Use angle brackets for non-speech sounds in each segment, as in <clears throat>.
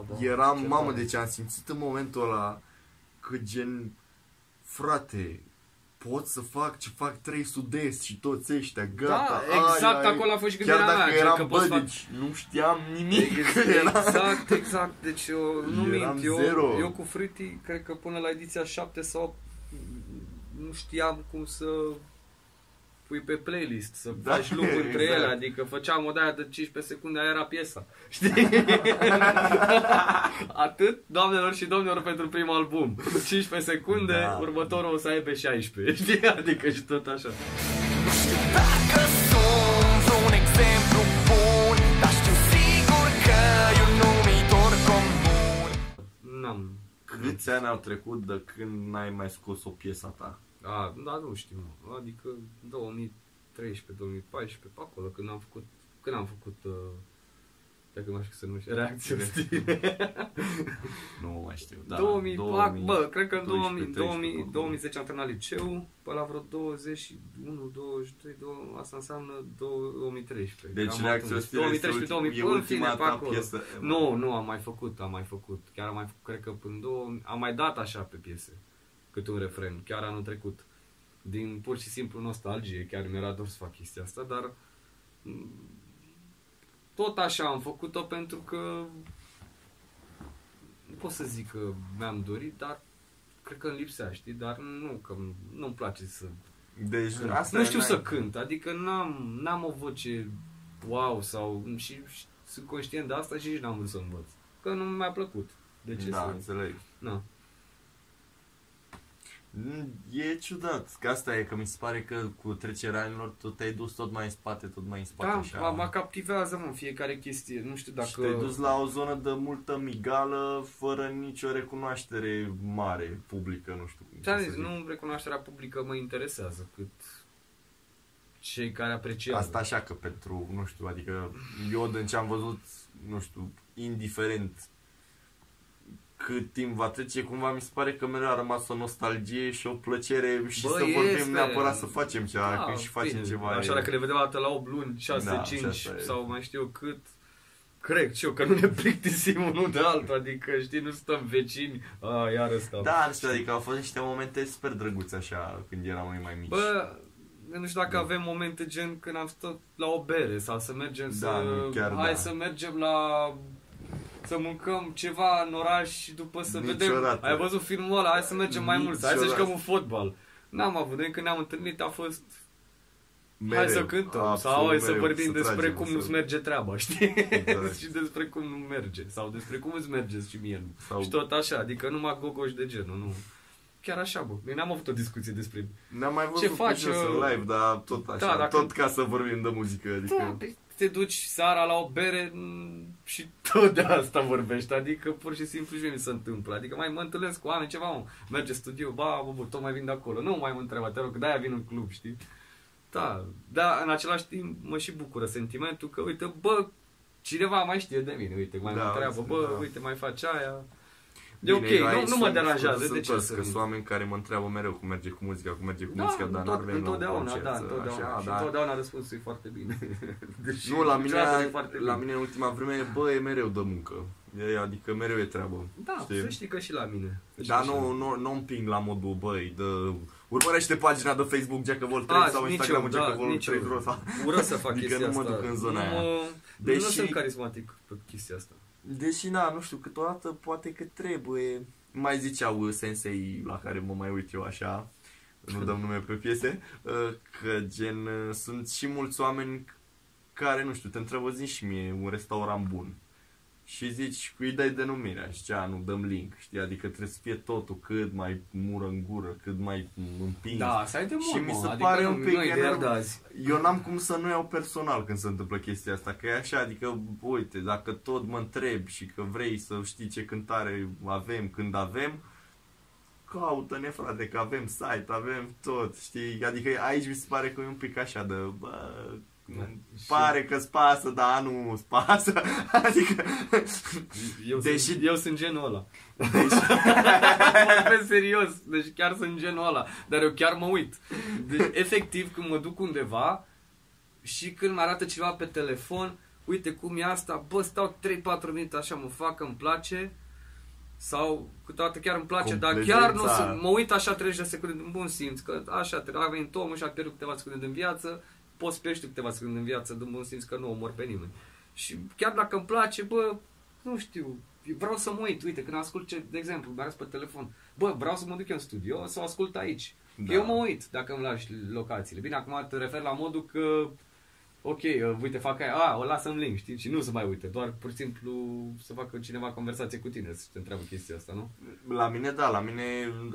asta, da. Eram, Ce mamă, tare. deci am simțit în momentul ăla că gen, frate, pot să fac ce fac trei sud-est și toți ăștia, gata. Da, exact acolo a fost și Chiar gândirea dacă mea, gen, eram, că bă, poți fac- deci nu știam nimic. Exact, exact. Deci eu nu Eram mint. Eu, zero. eu cu Friti, cred că până la ediția 7 sau 8, nu știam cum să pui pe playlist, să Da, faci loop între exact. ele, adică făceam o de de 15 secunde, aia era piesa. <laughs> Știi? <laughs> Atât, doamnelor și domnilor, pentru primul album. 15 secunde, Da. următorul o să aibă 16. Știi? <laughs> Adică și tot așa. Dacă sunt un exemplu bun Dar știu sigur că e un numitor comun N-am. Câți ani au trecut de când n-ai mai scos o piesă ta? A, da, nu știu, mă. adică 2013, 2014, pe acolo, când am făcut, când am făcut, uh, dacă nu știu să numește, reacție, știi? <laughs> Nu mai știu. Da, 2000, 2000, bă, cred că în 2000, 12, 2000, 13, 2010 am terminat liceu, pe la vreo 21, 22, 2, asta înseamnă 2013. Deci Cam reacția atunci. Stile este 2013, ultim- 2000, e în fine, ultima pe ta acolo. piesă. Nu, nu, am mai făcut, am mai făcut. Chiar am mai făcut, cred că până în două, am mai dat așa pe piese, cât un refren, chiar anul trecut. Din pur și simplu nostalgie, chiar mi-era dor să fac chestia asta, dar m, tot așa am făcut-o pentru că nu pot să zic că mi-am dorit, dar cred că îmi lipsea, știi? Dar nu, că nu-mi place să... Deci, asta nu e, știu n-ai- să cânt, adică n-am, n-am o voce wow sau... Și, și sunt conștient de asta și nici n-am vrut să învăț. Că nu mi-a plăcut. De ce Da, să... înțeleg. Na. Mm, E ciudat, că asta e, că mi se pare că cu trecerea anilor tu te-ai dus tot mai în spate, tot mai în spate Da, așa. mă, mă captivează, mă, fiecare chestie. Nu știu dacă... Și te-ai dus la o zonă de multă migală, fără nicio recunoaștere mare, publică, nu știu cum Ți-am să zis, zic. nu recunoașterea publică mă interesează cât cei care apreciază. Asta așa că pentru, nu știu, adică eu din ce am văzut, nu știu, indiferent cât timp va trece, cumva mi se pare că mereu a rămas o nostalgie și o plăcere și Bă, să vorbim este. neapărat să facem ceva, Da, când și facem bine, ceva. Așa e- dacă le vedem o dată la 8 luni, 6, Da, și 5 asta e. sau mai știu eu cât, cred și eu că nu ne plictisim <laughs> unul de altul, adică știi, nu stăm vecini, a, iară stăm. Da, nu știu, adică au fost niște momente super drăguțe așa când eram noi mai mici. Bă, nu știu dacă Da. avem momente gen când am stat la o bere sau să mergem Da, să... nu, chiar hai da. să mergem la... Să mâncăm ceva în oraș și după să vedem... Niciodată. Ai văzut filmul ăla? Hai să mergem mai mult, hai să Niciodată. jucăm un fotbal. N-am avut, noi când ne-am întâlnit a fost Mereu, hai să cântăm absolut sau hai să mereu, vorbim să despre tragem, cum să- nu-ți merge treaba, știi? Exact. <laughs> și despre cum nu merge sau despre cum îți merge și mie nu. Sau- Și tot așa, adică numai gogoși de genul, nu. Chiar așa, bă. Noi n-am avut o discuție despre... Ne-am mai văzut Ce cu faci, Just în uh, live, dar tot așa, Da, dacă- tot ca să vorbim de muzică, adică... Da, pe- te duci seara la o bere m, și tot de asta vorbești, adică pur și simplu și mie mi se întâmplă. Adică mai mă întâlnesc cu oameni, ceva, mă, merge studio, ba, bă, bă, tot mai vin de acolo. Nu mai mă întreba, te rog, că de-aia vin în club, știi? Da, dar în același timp mă și bucură sentimentul că, uite, bă, cineva mai știe de mine, uite, mai Da, mă întreabă, bă, da. uite, mai faci aia. E ok, Bine, eu nu, aici nu mă sunt- deranjează, sunt de ce toți, să... Că sunt oameni care mă întreabă mereu cum merge cu muzica, cum merge cu Da, muzica, dar tot, n-avem la un întotdeauna, concert, da, să- întotdeauna. Așa, și da. întotdeauna răspunsul e foarte bine. <laughs> Deși Nu, la mine, niciodată nu e foarte la bine. mine în ultima vreme, bă, e mereu de muncă. E, adică mereu e treabă. Da, știi? să știi că și la mine. Și Dar așa. nu, nu, nu împing la modul, băi, de... Urmărește pagina de Facebook Jack of All Ah, Trades sau nici Instagram eu, Jack da, of All nici eu. Trades sau... Ură să fac Adică chestia nu mă asta. duc în zona nu, aia. mă, Deși- nu sunt carismatic pe chestia asta. Deși, na, nu știu, câteodată poate că trebuie... Mai ziceau uh, sensei la care mă mai uit eu așa, nu dăm nume pe piese, uh, că gen uh, sunt și mulți oameni care, nu știu, te întreabă zi și mie un restaurant bun. Și zici, îi dai denumirea și cea, nu dăm link, știi? Adică trebuie să fie totul cât mai mură în gură, cât mai împins. Da, să ai de Și mult, mi mă, se adică pare nu, un pic nu e de enerv- ieri de azi. Eu n-am cum să nu iau personal când se întâmplă chestia asta, că e așa, adică, uite, dacă tot mă întreb și că vrei să știi ce cântare avem când avem, caută-ne, frate, că avem site, avem tot, știi? Adică aici mi se pare că e un pic așa de, bă, Da. pare că-ți pasă, dar nu îți pasă, <laughs> adică, Eu, Deși- sunt, eu sunt genul ăla. Vorbesc <laughs> serios, deci chiar sunt genul ăla. Dar eu chiar mă uit. Deci, efectiv, când mă duc undeva și când mă arată ceva pe telefon, uite cum e asta, bă, stau 3-4 minute așa, mă fac că îmi place, sau câteodată chiar îmi place, dar chiar nu Complezența. sunt, mă uit așa 30 de secunde în bun simț, că așa, te a venit omul și a pierdut câteva secunde din viață, poți pierzi tu câteva secunde în viață din bun simț că nu omor pe nimeni. Și chiar dacă îmi place, bă, nu știu, vreau să mă uit, uite, când ascult, ce, de exemplu, mi pe telefon, bă, vreau să mă duc eu în studio să o ascult aici. Da. Da. Eu mă uit dacă îmi lași locațiile. Bine, acum te refer la modul că ok, uh, uite, fac aia, a, o lasă în link, știi? Și nu să mai uite, doar pur și simplu să facă cineva conversație cu tine, să te întreabă chestia asta, nu? La mine, da, la mine,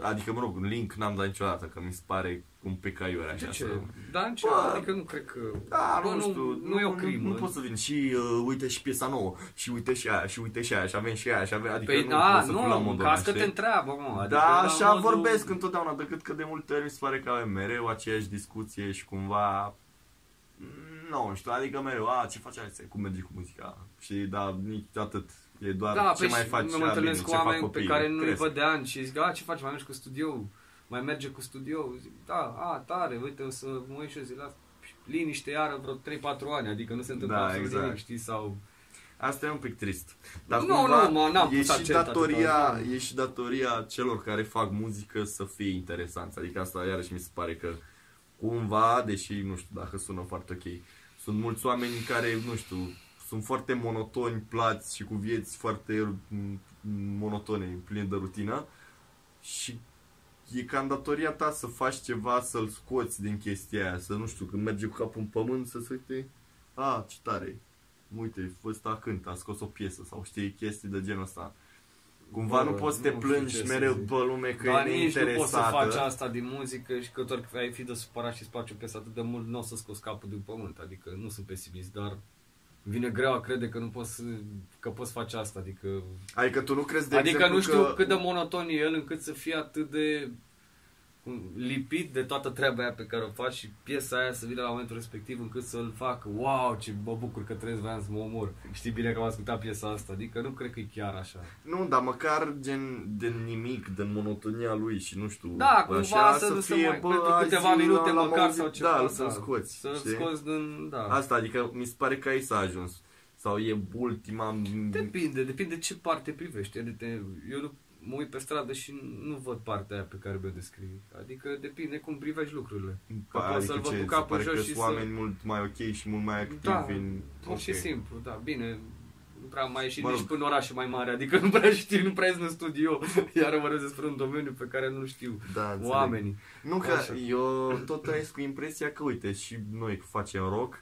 adică, mă rog, link n-am dat niciodată, că mi se pare un pic aiurea așa. De ce? să- Dar în ce? Bă, Adică nu cred că... Da, Bă, nu, știu, nu, e o crimă. Nu, nu pot să vin și uh, uite și piesa nouă, și uite și aia, și uite și aia, și avem și aia, și avem, adică Păi nu da, pot să nu, fiu la modul ca ăla, să te știi? întreabă, mă. Adică Da, la așa modul- vorbesc întotdeauna, decât că de multe ori mi se pare că avem mereu aceeași discuție și cumva... Nu știu, adică mereu, a, ce faci azi, cum merge cu muzica? Și da, nici atât. E doar Da, ce păi mai și faci mă Arlene, întâlnesc ce cu fac oameni pe copiii, care nu-i cresc. văd de ani și zic, a, ce faci, mai mergi cu studio? Mai merge cu studio? Zic, da, a, tare, uite, o să mă uit și eu zic, la liniște iară vreo 3-4 ani, adică nu se întâmplă Da, absolut exact. nimic, știi, sau... Asta e un pic trist. Dar Nu, cumva nu, mă, n-am e pus și accent atâta, datoria, da. e și datoria celor care fac muzică să fie interesanți. Adică asta iarăși mi se pare că cumva, deși nu știu dacă sună foarte ok, sunt mulți oameni care, nu știu, sunt foarte monotoni, plați și cu vieți foarte mm, monotone, pline de rutină și e ca în datoria ta să faci ceva, să-l scoți din chestia aia, să nu știu, când merge cu capul în pământ, să se uite, a, ce tare, uite, ăsta cântă, a scos o piesă sau știi, chestii de genul ăsta. Cumva Bă, nu poți să te nu știu plângi ce să mereu zic. pe lume că Dar e nici nu poți să neinteresată. faci asta din muzică și că doar că ai fi de supărat și îți place o piesă atât de mult, nu o să scoți capul din pământ, adică nu sunt pesimist, dar vine greu a crede că nu poți să, că poți face asta, adică Adică tu nu crezi de adică exemplu nu știu că... cât de monoton e el încât să fie atât de cum, lipit de toată treaba aia pe care o faci și piesa aia să vină la momentul respectiv încât să-l facă wow, ce mă bucur că trăiesc, vreau să mă omor. Știi bine că am ascultat piesa asta, adică nu cred că e chiar așa. Nu, dar măcar gen din nimic, din monotonia lui și nu știu. Da, cumva așa, să, să, să fie, mai, bă, pentru azi câteva minute l-am măcar auzit, sau ceva. Da, să-l scoți. Să-l știi? scoți din, da. Asta, adică mi se pare că aici s-a ajuns. Sau e ultima... Depinde, depinde ce parte privești. Adică eu nu mă uit pe stradă și nu văd partea aia pe care mi-o descrii. Adică depinde cum privești lucrurile. Că poți Adică să-l văd ce, cu se capul pare jos că și sunt să- oameni mult mai ok și mult mai activi Da, în... Pur și ok. simplu, da. Bine, nu prea mai ieșit Mă nici rog. până în orașe mai mari, adică nu prea știu, nu prea ies în studio, <laughs> iar vorbesc despre un domeniu pe care nu știu Da, înțeleg. oamenii. Nu că Așa. eu tot trăiesc cu impresia că, uite, și noi facem rock,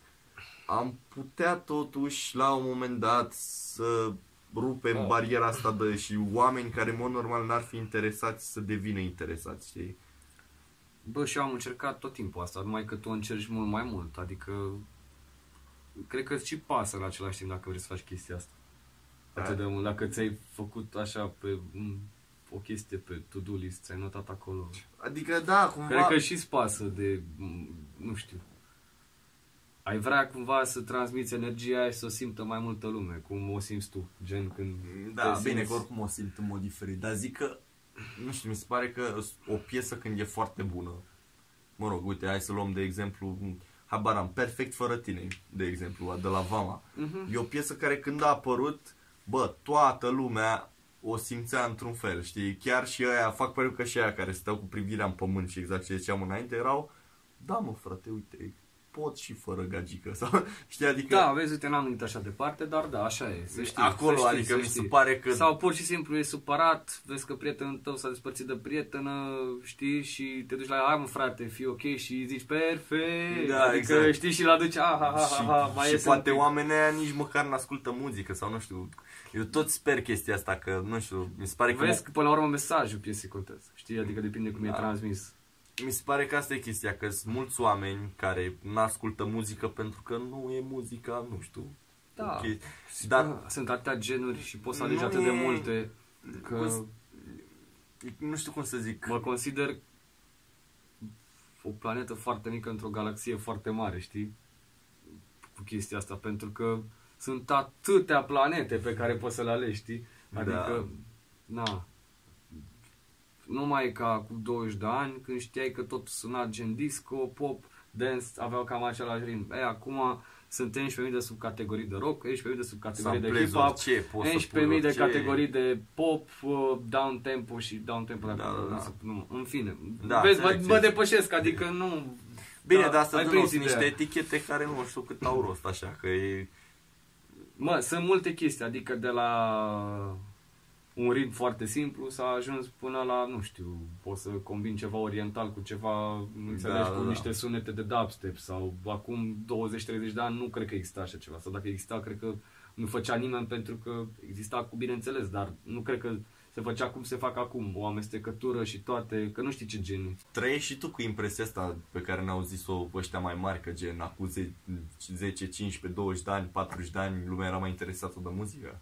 am putea totuși, la un moment dat, să rupem Oh. bariera asta de și oameni care, în mod normal, n-ar fi interesați să devină interesați, știi? Bă, și eu am încercat tot timpul asta, numai că tu încerci mult mai mult, adică cred că îți și pasă în același timp dacă vrei să faci chestia asta. Da. Atât de mult, dacă ți-ai făcut așa pe un, o chestie pe to-do list, ți-ai notat acolo. Adică, da, cumva... Cred că și-ți pasă de, m, nu știu, ai vrea cumva să transmiți energia aia și să o simtă mai multă lume, cum o simți tu, gen când Da, te bine, simți- că oricum o simt în mod diferit, dar zic că, nu știu, mi se pare că o piesă când e foarte bună, mă rog, uite, hai să luăm de exemplu, habar am, Perfect fără tine, de exemplu, de la Vama. Mhm. E o piesă care când a apărut, bă, toată lumea o simțea într-un fel, știi? Chiar și ăia, fac părere că și ăia care stau cu privirea în pământ și exact ce ziceam înainte, erau, da mă frate, uite, pot și fără gagică, sau, <laughs> știi, adică... Da, vezi, uite, n-am gândit așa departe, dar da, așa e, să știi. Acolo, să știi, adică să mi se știi. pare că- Sau pur și simplu e supărat, vezi că prietenul tău s-a despărțit de prietenă, știi, și te duci la ea, hai mă frate, fii ok și zici perfect, Da, adică exact. știi și la duci, ah, ha, ha, ha, ha, mai și iese poate un pic. oamenii aia nici măcar n-ascultă muzică sau nu știu. Eu tot sper chestia asta, că nu știu, mi se pare că, Vezi că până la urmă mesajul piesei contează, știi, adică depinde cum e Da. transmis. Mi se pare că asta e chestia, că sunt mulți oameni care n-ascultă muzică pentru că nu e muzica, nu știu. Da. ok. Dar Dar sunt atâtea genuri și poți să alegi Nu atât de e- multe că Cum nu știu cum să zic. mă consider o planetă foarte mică într-o galaxie foarte mare, știi? Cu chestia asta, pentru că sunt atâtea planete pe care poți să le alegi, știi? Adică, na, nu mai e ca cu 20 de ani, când știai că tot suna gen disco, pop, dance, aveau cam același ritm. Ei, acum sunt 11.000 de subcategorii de rock, 11.000 de subcategorii de Samplezi hip-hop, orice, poți să 11.000 pui de orice. categorii de pop, uh, down tempo și down tempo, dacă Da, da, nu da. se- nu, în fine. Da, Vezi, mă, înțeleg mă ce- depășesc, adică nu... Bine, Da, dar asta ai de prins nou sunt ideea. niște etichete care nu știu cât au rost, așa, că e... Mă, sunt multe chestii, adică de la un ritm foarte simplu s-a ajuns până la, nu știu, poți să combini ceva oriental cu ceva, înțelegi, Da, cu da, da. niște sunete de dubstep sau acum 20-30 de ani nu cred că exista așa ceva. Sau dacă exista, cred că nu făcea nimeni pentru că exista cu bineînțeles, dar nu cred că se făcea cum se fac acum, o amestecătură și toate, că nu știi ce genii. Trăiești și tu cu impresia asta pe care ne-au zis-o ăștia mai mari, că gen acum 10, 15, 20 de ani, 40 de ani, lumea era mai interesată de muzică.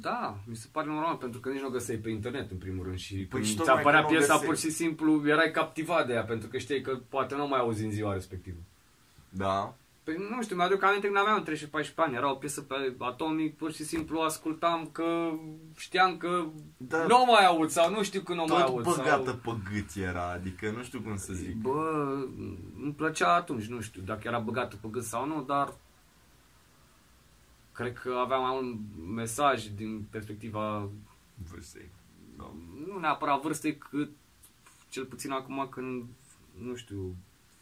Da, mi se pare normal, pentru că nici nu o găseai pe internet, în primul rând, și păi și când ți tocmai apărea că nu o piesa, găseai. pur și simplu, erai captivat de ea, pentru că știai că poate nu mai auzi în ziua respectivă. Da? Păi nu știu, mi-aduc aminte când aveam 13-14 ani, era o piesă pe Atomic, pur și simplu ascultam că știam că Da. nu o mai aud sau nu știu când o mai Tot aud. băgată sau... pe gât era, adică nu știu cum să zic. Bă, îmi plăcea atunci, nu știu dacă era băgată pe gât sau nu, dar cred că aveam mai un mesaj din perspectiva Vârstei. nu neapărat vârstei, cât cel puțin acum când, nu știu,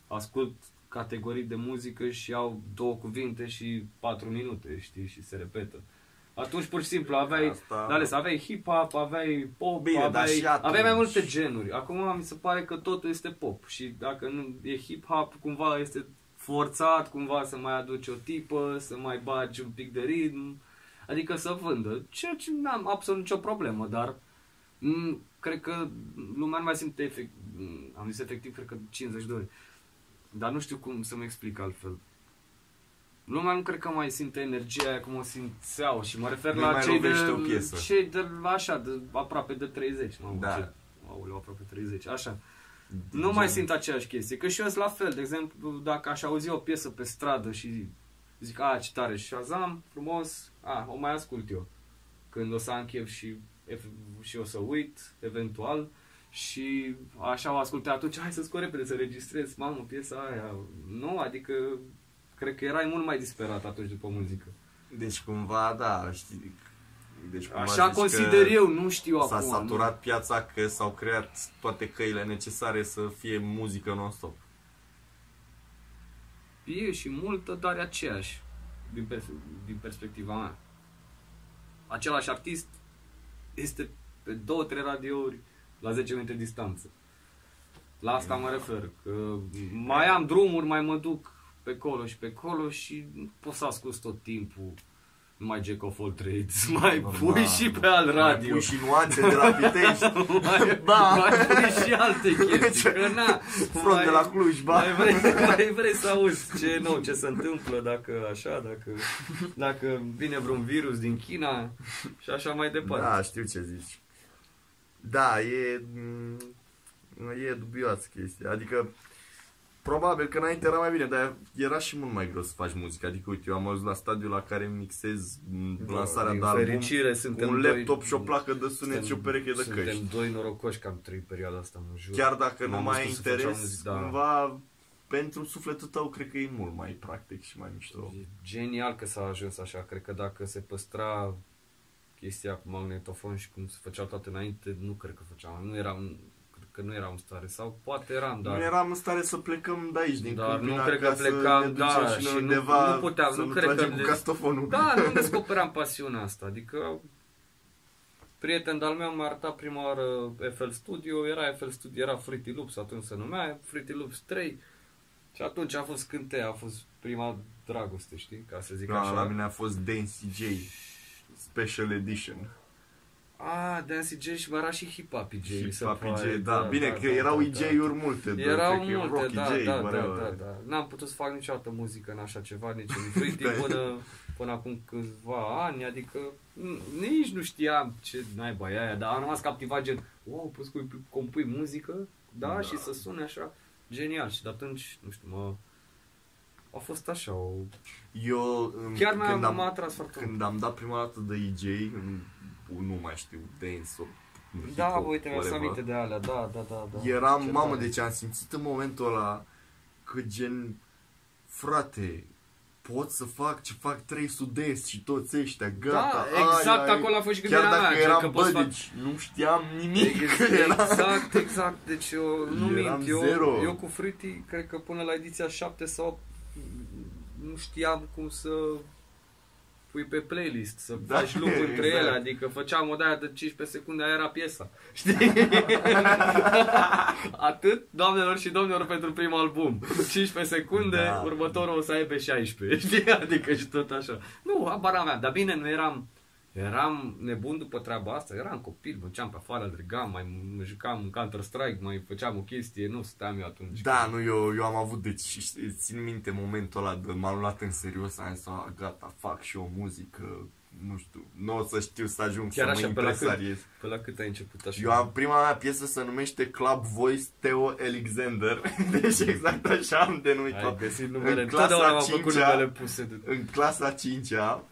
ascult categorii de muzică și au două cuvinte și patru minute, știi, și se repetă. Atunci, pur și simplu, aveai, Asta- da, ales, aveai hip-hop, aveai pop, Bine, dar aveai, și atunci- aveai mai multe genuri. Acum mi se pare că totul este pop și dacă nu e hip-hop, cumva este forțat, cumva să mai aduci o tipă, să mai bagi un pic de ritm, adică să vândă, ceea ce n-am absolut nicio problemă, dar Mm, cred că lumea nu mai simte efect, mm, am zis efectiv, cred că 52. Dar nu știu cum să-mi explic altfel. Lumea nu cred că mai simte energia aia cum o simțeau și mă refer Nu la mai cei de, lovește o piesă. cei de așa, de aproape de 30. Mamă, Da. ce, aoleu, aproape 30, așa. Nu mai simt aceeași chestie, că și eu sunt la fel, de exemplu, dacă aș auzi o piesă pe stradă și zic, a, ce tare, și Shazam, frumos, a, o mai ascult eu. Când o să am chef și, ef- și o să uit, eventual, și așa o asculte atunci, hai să scot repede, să registrez, mamă, piesa aia. Nu, adică, cred că erai mult mai disperat atunci după muzică. Deci cumva, da, știi, deci cumva Așa zici consider că eu, nu știu S-a acum. saturat piața că s-au creat toate căile necesare să fie muzică non-stop. Nu. E și multă, dar e aceeași, din, pers- din perspectiva mea. Același artist este pe două, trei radiouri la 10 minute distanță. La asta mă refer, că mai am drumuri, mai mă duc pe colo și pe colo și nu pot să ascult tot timpul numai Jack of all trades, <laughs> mai Normal. pui și pe alt radio. Mai pui și nuanțe de la Pitești. <laughs> mai, Ba. <laughs> mai pui și alte chestii, că na, Front de la Cluj, ba. mai vrei, mai vrei să auzi ce nou, ce se întâmplă, dacă așa, dacă, dacă vine vreun virus din China și așa mai departe. Da, știu ce zici. Da, e, m, e dubioasă chestia. Adică, probabil că înainte era mai bine, dar era și mult mai greu să faci muzică. Adică, uite, eu am ajuns la stadiul la care mixez m, lansarea din de album, fericire, suntem un doi- laptop și o placă de sunet și o pereche de suntem căști. doi norocoși că am trăit perioada asta, mă jur. Chiar dacă M-am nu mai ai dus să făceam interes, muzică, da. cumva, pentru sufletul tău, cred că e mult mai practic și mai mișto. E genial că s-a ajuns așa. Cred că dacă se păstra chestia cu magnetofon și cum se făceau toate înainte, nu cred că făceam. Nu eram, cred că nu eram în stare. Sau poate eram, dar... Nu eram în stare să plecăm de aici, din Dar Câmpina, nu cred că ca să plecam, ne ducem da, și, și noi nu- undeva nu puteam, să nu nu cred că tragem cu le- castofonul. Da, nu <laughs> descoperam pasiunea asta. Adică prieten de-al meu mi-a arătat prima oară FL Studio, era FL Studio, era Fruity Loops, atunci se numea Fruity Loops 3 și atunci a fost cântea, a fost prima dragoste, știi, ca să zic Da, așa. la mine a fost Dancy J Special Edition. Ah, Dancy J și mai era și Hip Hop J, mi se Hip-hop pare. EJ, da, bine că erau EJ-uri multe. da, Erau cred că e multe, Rocky da, J, da, da, whatever. da, da. N-am putut să fac niciodată muzică în așa ceva, nici în Fruity <laughs> Da. până, până acum câțiva ani, adică n- nici nu știam ce naiba e aia, dar am rămas captivat gen, wow, poți să compui muzică, da, Da. și să sune așa, genial. Și de atunci, nu știu, mă, a fost așa, o... Eu, în- chiar m-a, când, m-a am, atras foarte mult. când am dat prima dată de EJ, în- nu mai știu, dance sau Da, hip-hop, bă, uite, mi-am să whatever. aminte de alea, da, da, da. da. Eram, Ce mamă, tare. deci am simțit în momentul ăla că gen, frate, pot să fac ce fac trei sud-est și toți ăștia, gata. Da, exact ai, ai. acolo a fost și Chiar gândirea dacă mea, cred eram, că bă, poți fac- deci nu știam nimic. Era... Exact, exact. Deci eu nu Eram mint. Eu, zero. eu cu Fruity, cred că până la ediția 7 sau 8 nu știam cum să pui pe playlist, să Da, faci loop între exact. ele, adică făceam o de aia de 15 secunde, aia era piesa. Știi? <laughs> Atât, doamnelor și domnilor, pentru primul album. 15 secunde, Da. următorul o să aibă 16. Știi? Adică și tot așa. Nu, habar aveam, dar bine, nu eram Eram nebun după treaba asta, eram copil, mergeam pe afară, alergam, mai mă jucam în Counter-Strike, mai făceam o chestie, nu stăteam eu atunci. Da, nu, eu, eu am avut, deci știi, țin minte momentul ăla de m-am luat în serios, am zis, "A, gata, fac și o muzică, nu știu, nu o să știu să ajung Chiar să așa, mă pe la cât? impresariez. Pe la cât ai început așa? Eu am prima mea piesă se numește Club Voice Theo Alexander, <laughs> deci exact așa am denumit-o. Ai găsit numele, În întotdeauna clasa am făcut 5-a, numele puse de... în clasa 5-a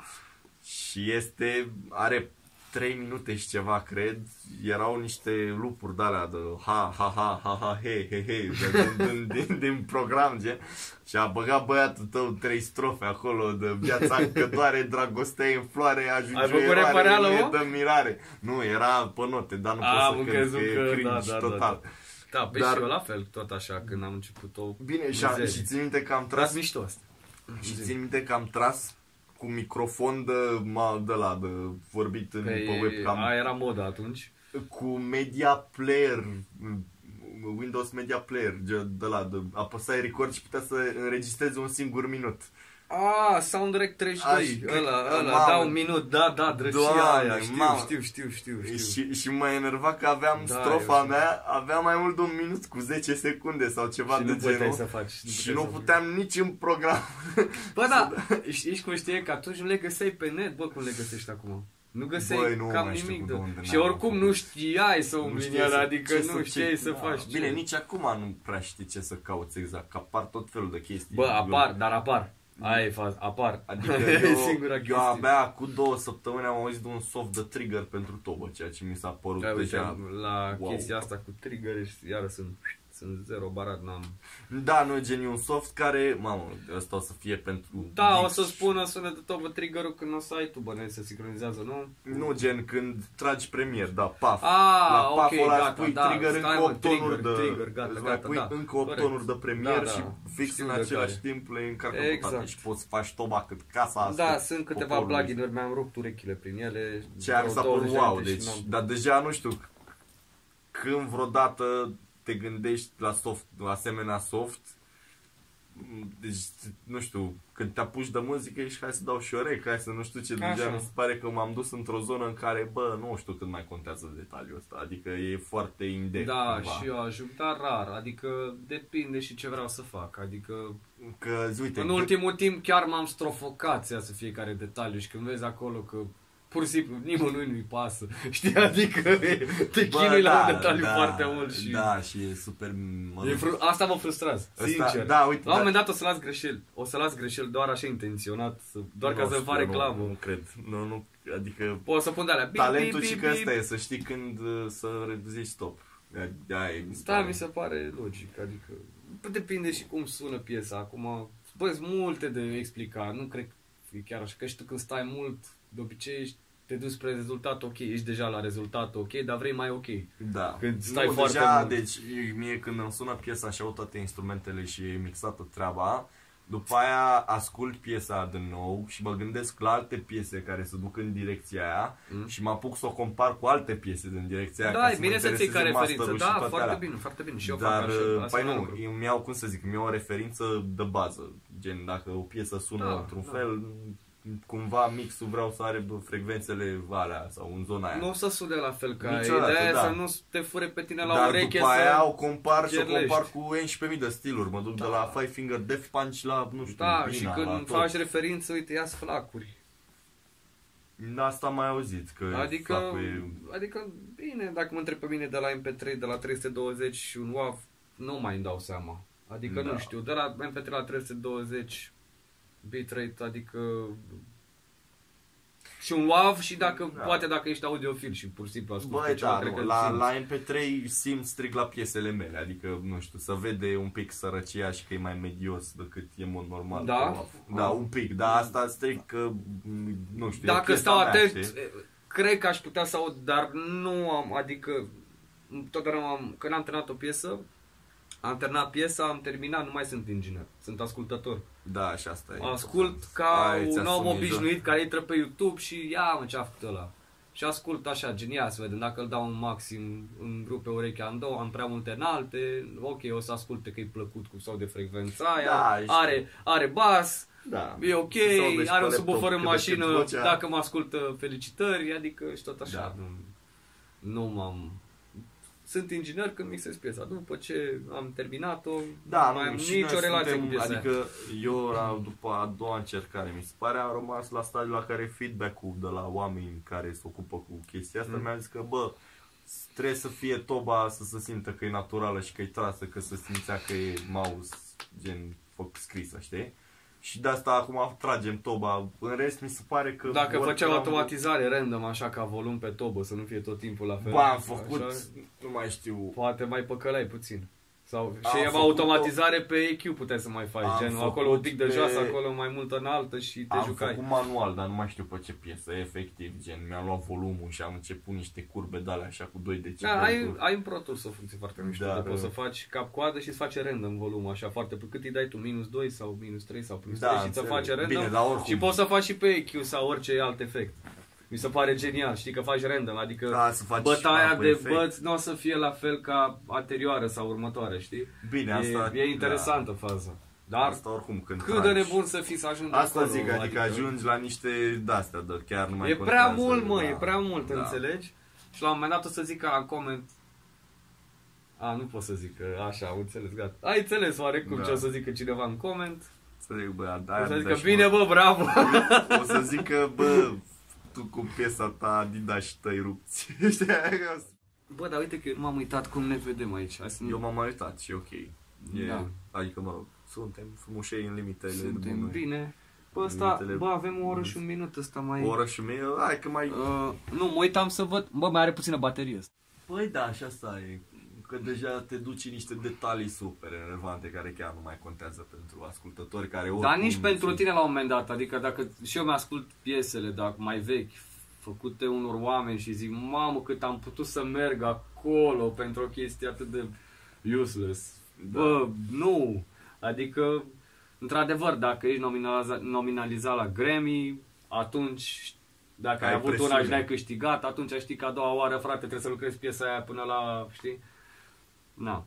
și este, are 3 minute și ceva, cred. Erau niște lupuri de-alea de ha, ha, ha, ha, ha, he, he, he, de, din, din, din, din program, gen. Și a băgat băiatul tău trei strofe acolo de viața încă doare, dragostea e în floare, ajunge Ai făcut eroare, repareală, nu e mă? de mirare. Nu, era pe note, dar nu Am pot să cred crezut că, că- e cringe da, da, da, total. Da, pe Dar- și eu la fel, tot așa, când am început o Bine, și, mizerie. și țin minte că am Tras tras mișto asta. Și țin minte că am tras cu microfon de, ma, de la, de vorbit în, pe, Pe, webcam, a, era moda atunci. cu Media Player, Windows Media Player, ge- de la, de, apăsai record și putea să înregistrezi un singur minut. Ah, Soundtrack 32, Aș- ăla, ăla, mamă. da un minut, da, da, drăcia Doamne, aia, știu, mamă. știu, știu, știu, știu. Și, și mă enerva că aveam Da, strofa eu mea, avea mai mult de un minut cu 10 secunde sau ceva și de nu puteai genul. să faci. și nu puteai să puteam nici în program. Bă, da, <laughs> știți cum știe că atunci nu le găseai pe net, bă, cum le găsești acum. Nu găseai Băi, nu cam mai știu nimic de de... unde Și n-am oricum făcut. nu știai să umbli în știai el, să- adică ce nu știai ce- să da. faci Bine, ce. nici acum nu prea știi ce să cauți exact, că apar tot felul de chestii. Bă, apar, dar apar. Aia e faza, apar. Adică <laughs> e eu, singura eu chestie. abia cu două săptămâni am auzit de un soft de trigger pentru tobă, ceea ce mi s-a părut Da, uite, deja... la Wow. chestia asta cu trigger iară sunt, sunt zero barat, n-am... Da, nu e gen un soft care, mamă, ăsta o să fie pentru... Da, o beats să și- spună sunet de tobă trigger-ul când o să ai tu bănuiesc se sincronizează, nu? Nu gen când tragi premier, da, paf. Ah, la ok, paful ăla gata, pui da, trigger stai, încă mă, 8 tonuri trigger, de... trigger, gata, îți mai gata, pui da. încă 8 Corect. tonuri de premier Da, da, și fix știu în de același care. timp le încarcă Exact. pe toate și poți să faci toba cât casa asta. Da, sunt câteva poporului. plugin-uri, mi-am rupt urechile prin ele. Ce mi s-a vreo părut 20 wow, de ani și deci, n-am- dar deja nu știu când vreodată te gândești la soft, la asemenea soft, deci, nu știu, când te apuci de muzică ești hai să dau și orec, hai să nu știu ce, deja Așa. mi se pare că m-am dus într-o zonă în care, bă, nu știu cât mai contează detaliul ăsta, adică e foarte in Da, cumva. și eu ajung, dar rar, adică depinde și ce vreau să fac, adică Că, zi, uite, în ultimul timp chiar m-am strofocat să iasă fiecare detaliu și când vezi acolo că pur și simplu nimănui nu-i pasă, <laughs> știi, adică te bă, chinui la da, un detaliu da, foarte mult și... Da, și e super... Mă, E fru- asta mă frustrează, Ăsta- sincer. da, uite, la un da. moment dat o să las greșeli. O să las greșeli doar așa intenționat, să, doar nu ca să știu, fac reclamă. Nu, nu cred, nu, nu, adică Pot să pun de alea. bip, Talentul bip, și bip, că bip. ăsta e, să știi când uh, să zici stop. Da, e, mi se Da, pare. mi se pare logic, adică depinde și cum sună piesa. Acum, bă, sunt multe de explicat, nu cred că e chiar așa, că și tu când stai mult, de obicei ești, te duci spre rezultat ok, ești deja la rezultat ok, dar vrei mai ok. Da. Când stai nu, foarte deja, mult. deci mie când îmi sună piesa și au toate instrumentele și e mixată treaba, după aia ascult piesa din nou și mă gândesc la alte piese care se duc în direcția aia Mm. și mă apuc să o compar cu alte piese din direcția aia Da, ca e să bine mă să ții ca intereseze referință. masterul și Da, toate foarte alea. bine, foarte bine. Și eu Dar, fac așa, uh, păi asemenea nu, lucruri. eu mi-au, cum să zic, mi-au o referință de bază. Gen, dacă o piesă sună Da, într-un da. fel, cumva mixul vreau să aibă frecvențele alea sau în zona aia. Nu o să sune la fel ca Niciodată, ideea e da. să nu te fure pe tine la Dar ureche după să... aia o compar și o gerlești. compar cu 11.000 de stiluri. Mă duc Da. de la Five Finger Death Punch la, nu știu, Da, Bina, și la când tot. faci referință, uite, ia flacuri. Asta am mai auzit, că Adică, flacul e... adică, bine, dacă mă întreb pe mine de la MP3, de la 320 și un WAV, nu mai îmi dau seama. Adică, Da. nu știu, de la MP3 la 320 bitrate, adică și un WAV și dacă, Da. poate dacă ești audiofil și pur și simplu asculti Băi, ceva, da, cred nu, că la, simți. la MP3 simt strict la piesele mele, adică, nu știu, să vede un pic sărăcia și că e mai medios decât e în mod normal. Da? pe WAV. Da, un pic, dar asta strict că, m, nu știu, e Dacă piesa stau mea, atent, știi? cred că aș putea să aud, dar nu am, adică totdeauna am, când am terminat o piesă, am terminat piesa, am terminat, nu mai sunt inginer, sunt ascultător. Da, și asta e. Ascult important. ca Ai, ți un om asumi obișnuit care intră pe YouTube și ia mă ce a făcut ăla. Și ascult așa, genial să vedem, dacă îl dau un maxim în rupe urechea în două, am prea multe înalte, ok, o să asculte că e plăcut cu sau de frecvența aia, Da, știu. are, are bas, Da. e ok, Sau deci are un pe subwoofer în laptop, cât de cât mașină, vocea. dacă mă ascultă, felicitări, adică și tot așa. Da. Nu, nu m-am... Sunt inginer când mixez piesa. După ce am terminat-o, Da, nu mai nu, am și nicio noi relație suntem, cu piesa aia. Adică eu, la, după a doua încercare, mi se pare, am rămas la stadiul la care feedback-ul de la oameni care se ocupă cu chestia asta Mm. mi-a zis că, bă, trebuie să fie toba să se simtă că e naturală și că e trasă, că se simțea că e mouse, gen, făc scrisă, știi? Și de asta acum tragem toba. În rest, mi se pare că... Dacă orică făceam am- automatizare random așa ca volum pe tobă, să nu fie tot timpul la fel. Bă, am făcut, Așa, nu mai știu, poate mai păcălai puțin. Sau, Am și am făcut automatizare pe EQ puteai să mai faci, Am gen făcut acolo un pic de pe- jos, acolo mai mult înaltă și te am jucai. făcut manual, dar nu mai știu pe ce piesă, efectiv, gen, mi-am luat volumul și am început niște curbe de alea așa cu 2 decibeli. Da, ai, ai un Pro Tools o funcție foarte mișto, Da, de da. poți să faci cap-coadă și îți face random volumul așa foarte, pe cât îi dai tu, minus 2 sau minus 3 sau plus Da, 3 și îți înțeleg. face random Bine, dar oricum- și poți să faci și pe EQ sau orice alt efect. Mi se pare genial, știi că faci random, adică Da, să faci bătaia apă de efect. băți nu o să fie la fel ca anterioară sau următoare, știi? Bine, asta... e, e interesantă faza. Da. Dar Asta oricum când cât de tragi. nebun să fii să ajungi Asta acolo, zic, adică, ajungi la niște de-astea, de chiar nu mai E prea contează, mult, mă, da. e prea mult, Da. înțelegi? Și la un moment dat o să zic ca în coment a, nu pot să zic că așa, am înțeles, gata. Ai înțeles oarecum Da. ce o să zică cineva în coment? Să zic, bă, da, o să da, zică, și bine, mă- bă, bravo! O să zic că, bă, tu cu piesa ta Adidas și tăi rupți. <laughs> Știi? Bă, dar uite că eu m-am uitat cum ne vedem aici. Hai să Eu m-am mai uitat și ok. E, Da. Adică, mă rog, suntem frumușei în limitele Suntem bunului. bine. Bă, ăsta, Limitele- bă, avem o oră și un minut ăsta mai... O oră și mie, hai că mai... Uh, nu, mă uitam să văd... Bă, mai are puțină baterie ăsta. Păi da, și asta e. Că deja te duci în niște detalii super relevante care chiar nu mai contează pentru ascultători care oricum... Dar nici pentru sunt- tine la un moment dat, adică dacă și eu mi-ascult piesele, dacă mai vechi, făcute unor oameni și zic, mamă, cât am putut să merg acolo pentru o chestie atât de useless. Da. Bă, nu! Adică, într-adevăr, dacă ești nominaliza- nominalizat la Grammy, atunci, dacă ai, Ai avut una presiune. și n-ai câștigat, atunci știi că a doua oară, frate, trebuie să lucrezi piesa aia până la, știi? Na.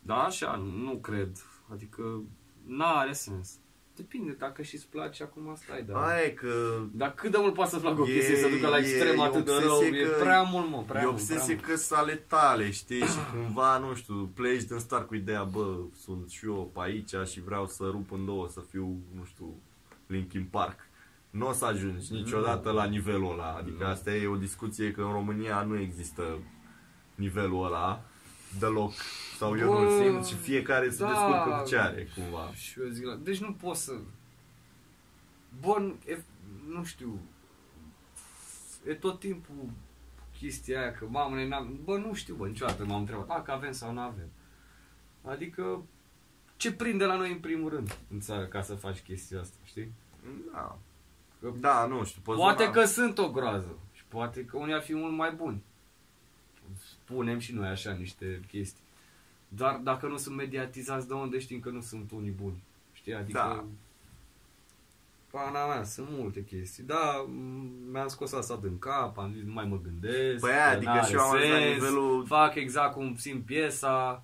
Da, așa, nu cred. Adică, n-are sens. Depinde, dacă și-ți place, acum stai, da. Aia e că Dar cât de mult poate să-ți placă o E- chestie să ducă la e- extrem e atât de rău? obsesie E că- prea mult, mă, prea e mult, prea obsesie mult. că sunt ale tale, știi? și cumva, nu știu, pleci din start cu ideea, bă, sunt și eu pe aici și vreau să rup în două, să fiu, nu știu, Linkin Park. Nu o să ajungi niciodată la nivelul ăla. Adică Nu. asta e o discuție că în România nu există nivelul ăla deloc. Sau eu Bă, nu-l simt și fiecare se da. descurcă cu ce are, cumva. Și eu zic, la- deci nu pot să... Bun, e, nu știu, e tot timpul chestia aia că, mamă, noi n-am... Bă, nu știu, bă, niciodată m-am întrebat dacă avem sau nu avem. Adică, ce prinde la noi în primul rând în țară ca să faci chestia asta, știi? Da. Că Da, nu știu. pe Poate zona- că sunt o groază și poate că unii ar fi mult mai buni. Spunem și noi așa niște chestii. Dar dacă nu sunt mediatizați, de unde știm că nu sunt unii buni? Știi? Adică... Da. Pana mea, sunt multe chestii. Da, m- mi-am scos asta din cap, am zis, nu mai mă gândesc. Păi că aia, adică n-are și eu am ajuns la sens, nivelul- Fac exact cum simt piesa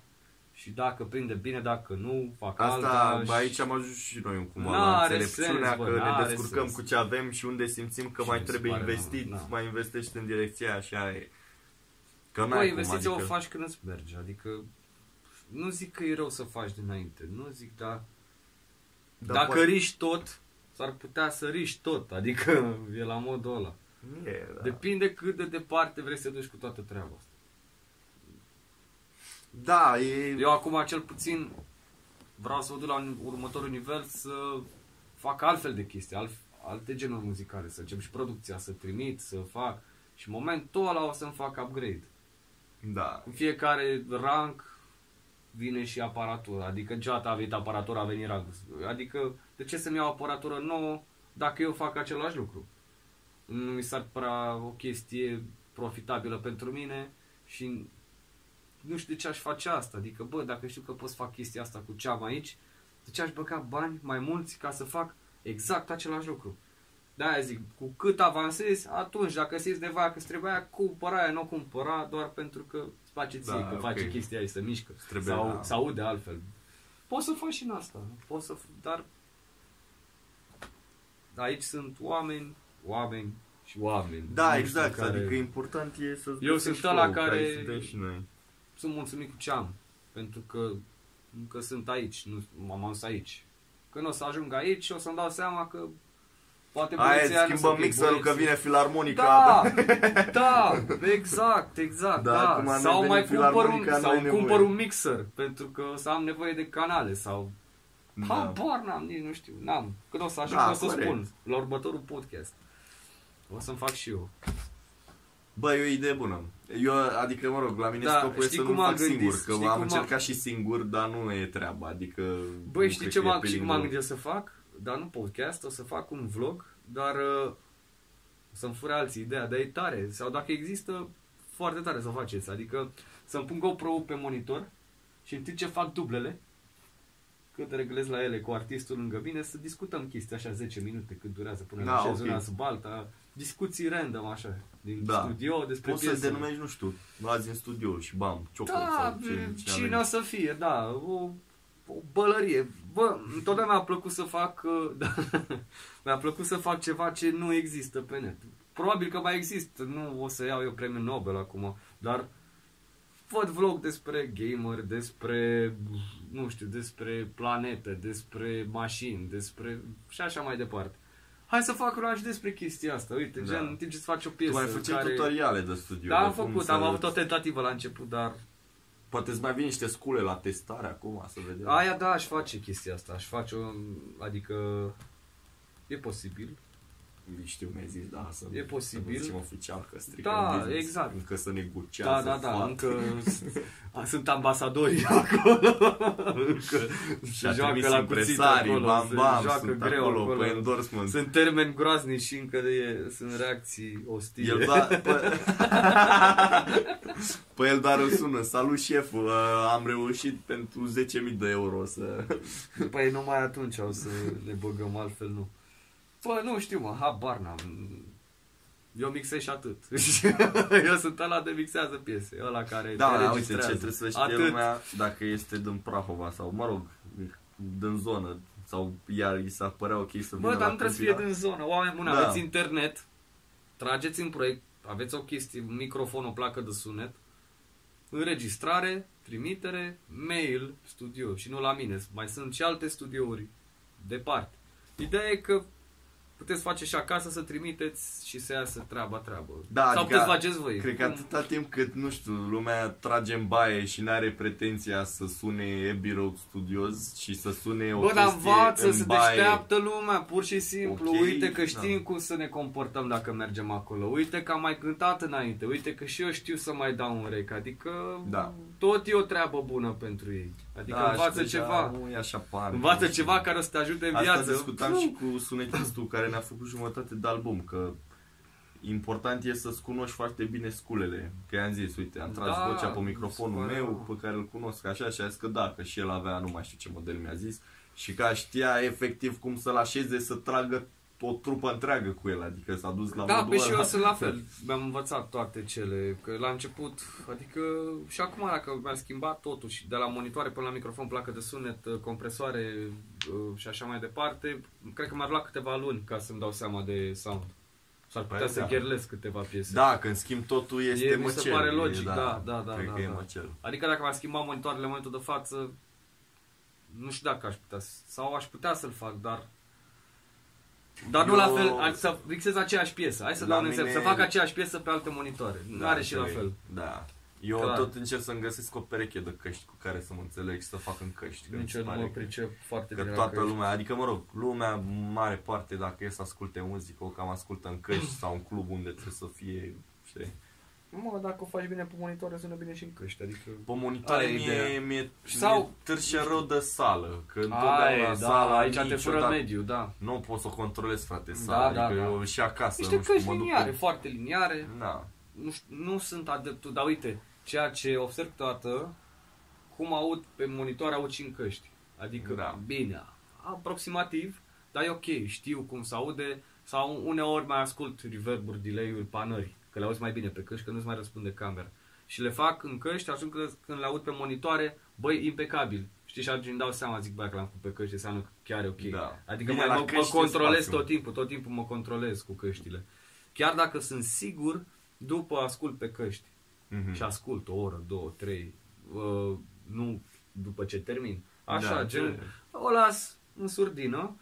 și dacă prinde bine, dacă nu, fac Asta, alta. bă, și- aici am ajuns și noi cumva la N-are înțelepciunea sens, bă, că ne n-are descurcăm sens. cu ce avem și unde simțim că Și mai mi se trebuie pare, investit, da, da. mai investești în direcția aia și aia e. Că Bă, n-ai cum, investiția adică... o faci când îți merge, adică nu zic că e rău să faci dinainte, nu zic, dar Dar dacă poate- riști tot, s-ar putea să riști tot, adică <laughs> e la modul ăla. E, da. Depinde cât de departe vrei să te duci cu toată treaba asta. Da, e... Eu acum cel puțin vreau să mă duc la un următorul nivel să fac altfel de chestii, alt, alte genuri muzicale, să încep și producția, să trimit, să fac. Și în momentul ăla o să-mi fac upgrade. Da. În fiecare rank vine și aparatura. Adică niciodată a venit aparatura, a venit rangul. Adică de ce să-mi iau aparatură nouă dacă eu fac același lucru? Nu mi s-ar părea o chestie profitabilă pentru mine și nu știu de ce aș face asta. Adică, bă, dacă știu că pot să fac chestia asta cu ce am aici, de ce aș băga bani mai mulți ca să fac exact același lucru? De-aia zic, cu cât avansezi, atunci, dacă simți nevoia că îți trebuia, cumpăra aia, nu o cumpăra doar pentru că îți place ție, Da, că ok. face chestia aia, să mișcă, Îți trebuie, sau da. să aude altfel. Poți să faci și în asta, poți să, f- dar aici sunt oameni, oameni și oameni. Da, Nu știu, exact, care adică important e să Eu sunt ăla care- suntem și noi. sunt mulțumit cu ce am, pentru că că sunt aici, nu m-am ajuns aici. Când o să ajung aici, o să-mi dau seama că poate Aia băieții aia nu schimbăm sunt mixerul băieți. că vine filarmonica. Da, <laughs> da, exact, exact, Da, da. acum ne Sau venim mai cumpăr un, filarmonica, sau n-ai cumpăr nevoie. un mixer, pentru că o să am nevoie de canale sau... Da. Habar n-am, nici nu știu, n-am. Când o să ajung, Da, o să corect. spun, la următorul podcast. O să-mi fac și eu. Bă, e o idee bună. Eu, adică, mă rog, la mine Da, scopul e știi să cum nu am fac gândit? singur, că Știi am cum am- încercat și singur, dar nu e treaba, adică... Băi, nu știi cred ce că e m-am, pe și cum lângă- am gândit să fac? Dar nu podcast, o să fac un vlog, dar uh, să-mi fure alții ideea, dar e tare. Sau dacă există, foarte tare să o faceți. Adică să-mi pun GoPro pe monitor și în timp ce fac dublele, cât reglez la ele cu artistul lângă mine, să discutăm chestii așa 10 minute cât durează până Da, la așez ok. una sub alta, discuții random așa, din Da. studio despre Poți să piesă. denumești, nu știu, azi în studio și bam, ciocul Da, sau ce, ce cine avem. o să fie, da, o, o bălărie. Bă, întotdeauna mi-a plăcut să fac, uh, <laughs> da, mi-a plăcut să fac ceva ce nu există pe net. Probabil că mai există, nu o să iau eu premiul Nobel acum, dar văd vlog despre gamer, despre, nu știu, despre planete, despre mașini, despre și așa mai departe. Hai să fac una și despre chestia asta. Uite, Da. gen, în timp ce îți faci o Tu piesă mai făceai care... tutoriale de studio. Da, am de cum făcut, să- am avut o tentativă la început, dar Poate îți mai vin niște scule la testare acum, să vedem. Aia da, aș face chestia asta, aș face o, adică e posibil. Știu, mi-ai zis, da, să E posibil. Să nu zicem oficial că strică Da, business, exact. Încă să Da, negociază da, da, foarte. încă s- <laughs> sunt ambasadorii <laughs> acolo. încă Și se a joacă trimis la cuțit impresarii, acolo, bam, se bam, joacă sunt greu acolo, acolo. pe endorsement. Sunt termeni groaznici și încă de, sunt reacții ostile. El doar, pe, <laughs> pe el doar îl sună. Salut șeful, uh, am reușit pentru 10.000 de euro să... Păi numai atunci o să ne băgăm, altfel nu. Bă, nu știu, mă, habar n-am. Eu mixez și atât. <laughs> Eu sunt ăla de mixează piese, ăla care Da, te da, uite ce înregistrează. trebuie să știe Atât. lumea dacă este din Prahova sau, mă rog, din zonă sau iar îi s-ar părea ok să vină Bă, dar la nu trebuie să fie Câmpina. din zonă. Oameni buni, Da. aveți internet, trageți în proiect, aveți o chestie, un microfon, o placă de sunet, înregistrare, trimitere, mail, studio și nu la mine. Mai sunt și alte studiouri departe. Ideea e că puteți face și acasă să trimiteți și să iasă treaba treabă. Da, Sau adică puteți faceți voi. Cred că Cum- atâta timp cât, nu știu, lumea trage în baie și n-are pretenția să sune Abbey Road Studios și să sune o Bă, dar chestie învață, în se baie. deșteaptă lumea, pur și simplu. Ok, Uite că știm da. cum să ne comportăm dacă mergem acolo. Uite că am mai cântat înainte. Uite că și eu știu să mai dau un rec. Adică Da. tot e o treabă bună pentru ei. Adică Da, învață și deja ceva. Nu e așa par. Învață ceva care o să te ajute în Asta viață. discutam și cu sunetistul care ne-a făcut jumătate de album, că important e să-ți cunoști foarte bine sculele. Că i-am zis, uite, am tras Da, vocea pe microfonul mi se pare- meu, pe care îl cunosc așa și a zis că da, că și el avea, nu mai știu ce model mi-a zis, și că știa efectiv cum să-l așeze să tragă o trupă întreagă cu el, adică s-a dus la Da, modul pe și eu ăla. sunt la fel. Mi-am învățat toate cele. Că la început, adică și acum dacă mi-am schimbat totuși, de la monitoare până la microfon, placă de sunet, compresoare uh, și așa mai departe, cred că mi-ar lua câteva luni ca să-mi dau seama de sound. S-ar putea Păi, să da. gherlesc câteva piese. Da, când schimb totul este E, mi măcel. se pare e, logic, da, da, da, Cred da, că e da. măcel. Adică dacă m-ar schimba monitoarele în momentul de față, nu știu dacă aș putea, să- sau aș putea să-l fac, dar... Dar nu Eu- la fel, aș să mixez aceeași piesă. Hai să La dau un exemplu, mine- să fac aceeași piesă pe alte monitoare. Nu are și la înțeleg. fel. Da. Eu Clar. tot încerc să-mi găsesc o pereche de căști cu care să mă înțeleg și să fac în căști. că mi Nici se eu nu pare mă că- pricep foarte Că bine toată la căști. lumea, adică mă rog, lumea mare parte dacă e să asculte muzică, o cam ascultă în căști <clears throat> sau în club unde trebuie să fie, știi? Mă, dacă o faci bine pe monitor, sună bine și în căști, adică... Pe monitoare Aia e mie, ideea. mie, Sau- mie târșe rău de sală, că Aia întotdeauna e, da, sala aici te niciodată fură mediu, da. Nu pot să o controlez, frate, Da, sala, da, adică da. eu și acasă, Niște nu știu, căști mă duc liniare, în- foarte liniare. Da. Nu, știu, nu sunt adeptul, dar uite, ceea ce observ toată, cum aud pe monitor, aud și în căști. Adică, Da. bine, aproximativ, dar e ok, știu cum se aude, sau uneori mai ascult reverb-uri, delay-uri, panări, că le auzi mai bine pe căști, că nu-ți mai răspunde camera. Și le fac în căști, ajung când, când le aud pe monitoare, băi, impecabil. Știi, și atunci îmi dau seama, zic, băi, că l-am făcut pe căști, înseamnă că chiar e ok. Da. Adică Bine, mai, la mă, mă căști e controlez spațiu. tot timpul, tot timpul mă controlez cu căștile. Chiar dacă sunt sigur, după ascult pe căști Mhm. și ascult o oră, două, trei, uh, nu după ce termin. Așa, Da, gen, ce- o las în surdină,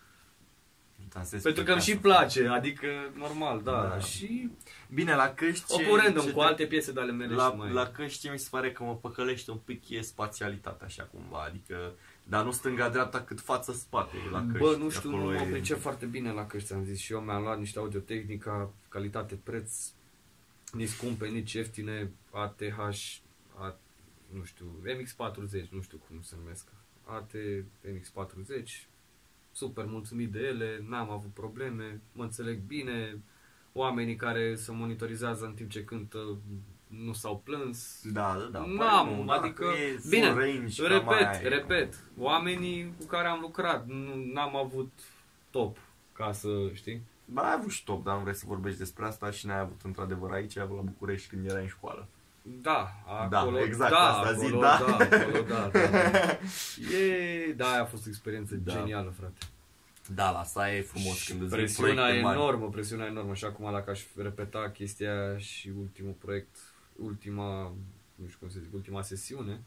Dansez pentru pe că îmi casă. și place, adică normal, da, Da. și Bine, la căști o ce- cu random, ce cu te- alte piese de ale mele la, și mai... la căști mi se pare că mă păcălește un pic e spațialitatea așa cumva, adică dar nu stânga-dreapta cât față-spate la căști. Bă, nu știu, nu acolo mă e- pricep foarte bine la căști, am zis și eu mi-am luat niște audio-tehnica, calitate-preț, nici scumpe, nici ieftine, ATH, A, nu știu, MX40, nu știu cum se numesc, AT MX40, super mulțumit de ele, n-am avut probleme, mă înțeleg bine, oamenii care se monitorizează în timp ce cântă nu s-au plâns, Da, da, da. N-am, păi nu, adică, dacă e full bine, range, cam repet, aia e. repet, oamenii cu care am lucrat, nu, n-am avut top ca să, știi? Ba, ai avut și top, dar nu vrei să vorbești despre asta și n-ai avut într-adevăr aici, la București, când erai în școală. Da, acolo, Da, exact, da, asta acolo, zi, da. da, acolo, da, da. <laughs> E, da, aia a fost o experiență Da. genială, frate. Da, la asta e frumos când îți vin Presiunea proiecte mari. enormă, presiunea enormă. Și acum dacă aș repeta chestia aia și ultimul proiect, ultima, nu știu cum să zic, ultima sesiune,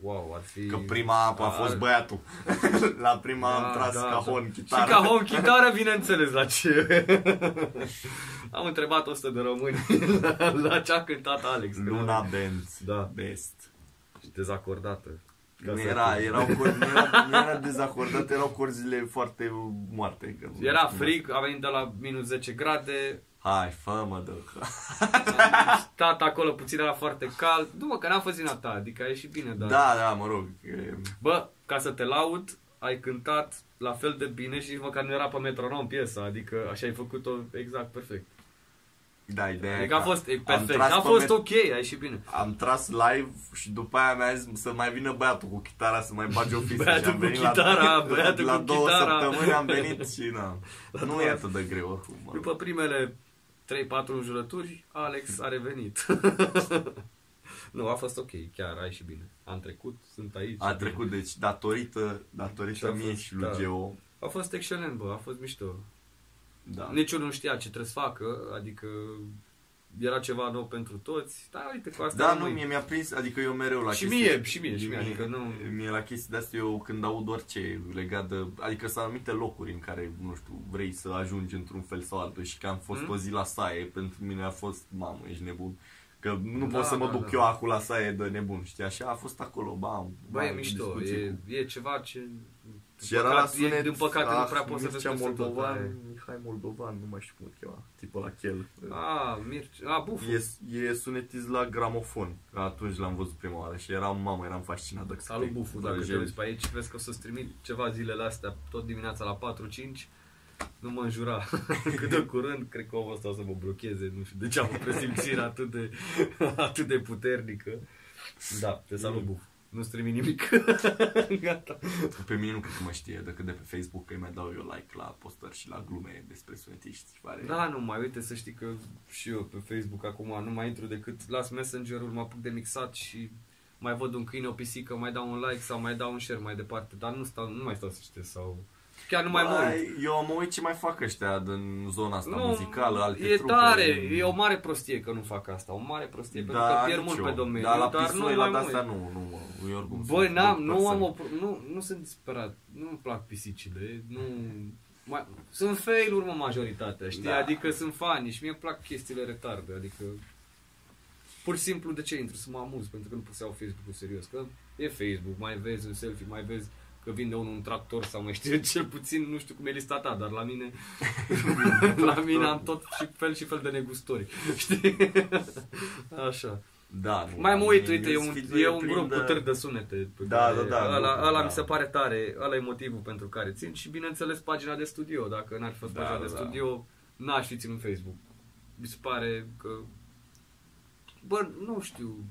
wow, ar fi... Că prima apă a fost Ar- băiatul. <laughs> la prima am tras cajon, da. chitară. Și cajon, chitară, bineînțeles, la ce? <laughs> Am întrebat 100 de români la, <laughs> la ce a cântat Alex. că Luna n-am- Benz. Da. Best. Și dezacordată. Ca Nu să- era, erau cor, nu, era, nu era dezacordat, erau corzile foarte moarte. Că nu Era știu cum frig, a venit de la minus 10 grade, Hai, fă-mă de... am <laughs> stat acolo puțin, era foarte cald. Nu mă, că n-am fost vina ta, adică a ieșit bine, dar... Da, da, mă rog. e- Bă, ca să te laud, ai cântat la fel de bine și nici măcar nu era pe metronom piesa, adică așa ai făcut-o exact perfect. Da, ideea e Adică a că fost e am perfect, tras a pe fost met- ok, a ieșit bine. Am tras live și după aia mi-a zis să mai vină băiatul cu chitara să mai bage o fisă. Băiatul și am cu venit chitara, la, băiatul la cu două chitara. săptămâni am venit <laughs> și na. La nu două- e atât de greu oricum. mă rog. După primele 3-4 înjurături, Alex a revenit. <laughs> nu, a fost ok, chiar a ieșit bine. Am trecut, sunt aici. A trecut, deci datorită, datorită Și a mie fost, și lui da. Geo. A fost excelent, bă, a fost mișto. Da. Niciunul nu știa ce trebuie să facă, adică era ceva nou pentru toți, dar uite, cu asta Da, nu, rămâi. mie mi-a prins, adică eu mereu la Și chestii- mie, și mie, și mie, adică nu- Mie la chestii de-astea eu când aud orice legat de, adică sunt anumite locuri în care, nu știu, vrei să ajungi într-un fel sau altul și că am fost Mm. o zi la Saie, pentru mine a fost, mamă, ești nebun. Că nu Da, pot să mă da, duc da. eu acum la Saie de nebun, știi, așa a fost acolo, bam. Bă, e bam, mișto, discuții e, cu- e ceva ce... Și era la sunet, e, din păcate, nu prea ah, poți să vezi Mircea peste tot, Moldovan, aia e. Mihai Moldovan, nu mai știu cum îl chema, tipul la chel. A, Mirce, a, buf. E, e sunetist la gramofon. Atunci l-am văzut prima oară și eram, mamă, eram fascinat de Salut Bufu, dacă te vrăjeli. uiți pe aici, vezi că o să-ți trimit ceva zilele astea, tot dimineața la 4-5, nu mă înjura. <laughs> Cât de curând, cred că omul ăsta o să mă blocheze, nu știu de ce am o <laughs> presimțire atât de, atât de puternică. Da, te salut Bufu. Nu-ți trimit nimic. <laughs> Gata. Pe mine nu cred că mă știe decât de pe Facebook că îi mai dau eu like la postări și la glume despre sunetiști. Pare. Da, nu mai uite să știi că și eu pe Facebook acum nu mai intru decât las Messenger-ul, mă apuc de mixat și mai văd un câine, o pisică, mai dau un like sau mai dau un share mai departe, dar nu, stau, nu mai stau să citesc sau... Chiar nu mai mă uit. Mai, eu mă uit ce mai fac ăștia din zona asta Nu, muzicală, alte e trupe. tare, e o mare prostie că nu fac asta, o mare prostie, pentru că pierd nici mult eu. pe domeniu, Da, la dar nu pisoi, mai la mă astea uit. nu, nu, mă, eu oricum Băi, sunt n-am, un nu, person. am o, pro- nu, nu sunt disperat, nu-mi plac pisicile, nu... Mai, sunt fail-uri, mă, majoritatea, știi? Da. Adică sunt fani și mie îmi plac chestiile retarde, adică... pur și simplu de ce intru să mă amuz, pentru că nu pot să iau Facebook-ul serios, că e Facebook, mai vezi un selfie, mai vezi că vinde unul un tractor sau mai știu cel puțin, nu știu cum e lista ta, dar la mine, <laughs> la mine am tot și fel și fel de negustori, <laughs> știi? Așa. Da, nu, Mai mă uit, uite, e eu un, sfiduie e un prin grup de- cu târg de sunete. pe Da, care- da, da, Ăla, grupul, ăla da. mi se pare tare, ăla e motivul pentru care țin și bineînțeles pagina de studio. Dacă n-ar fi fost Da, pagina da, de da. studio, n-aș fi ținut Facebook. Mi se pare că... Bă, nu știu.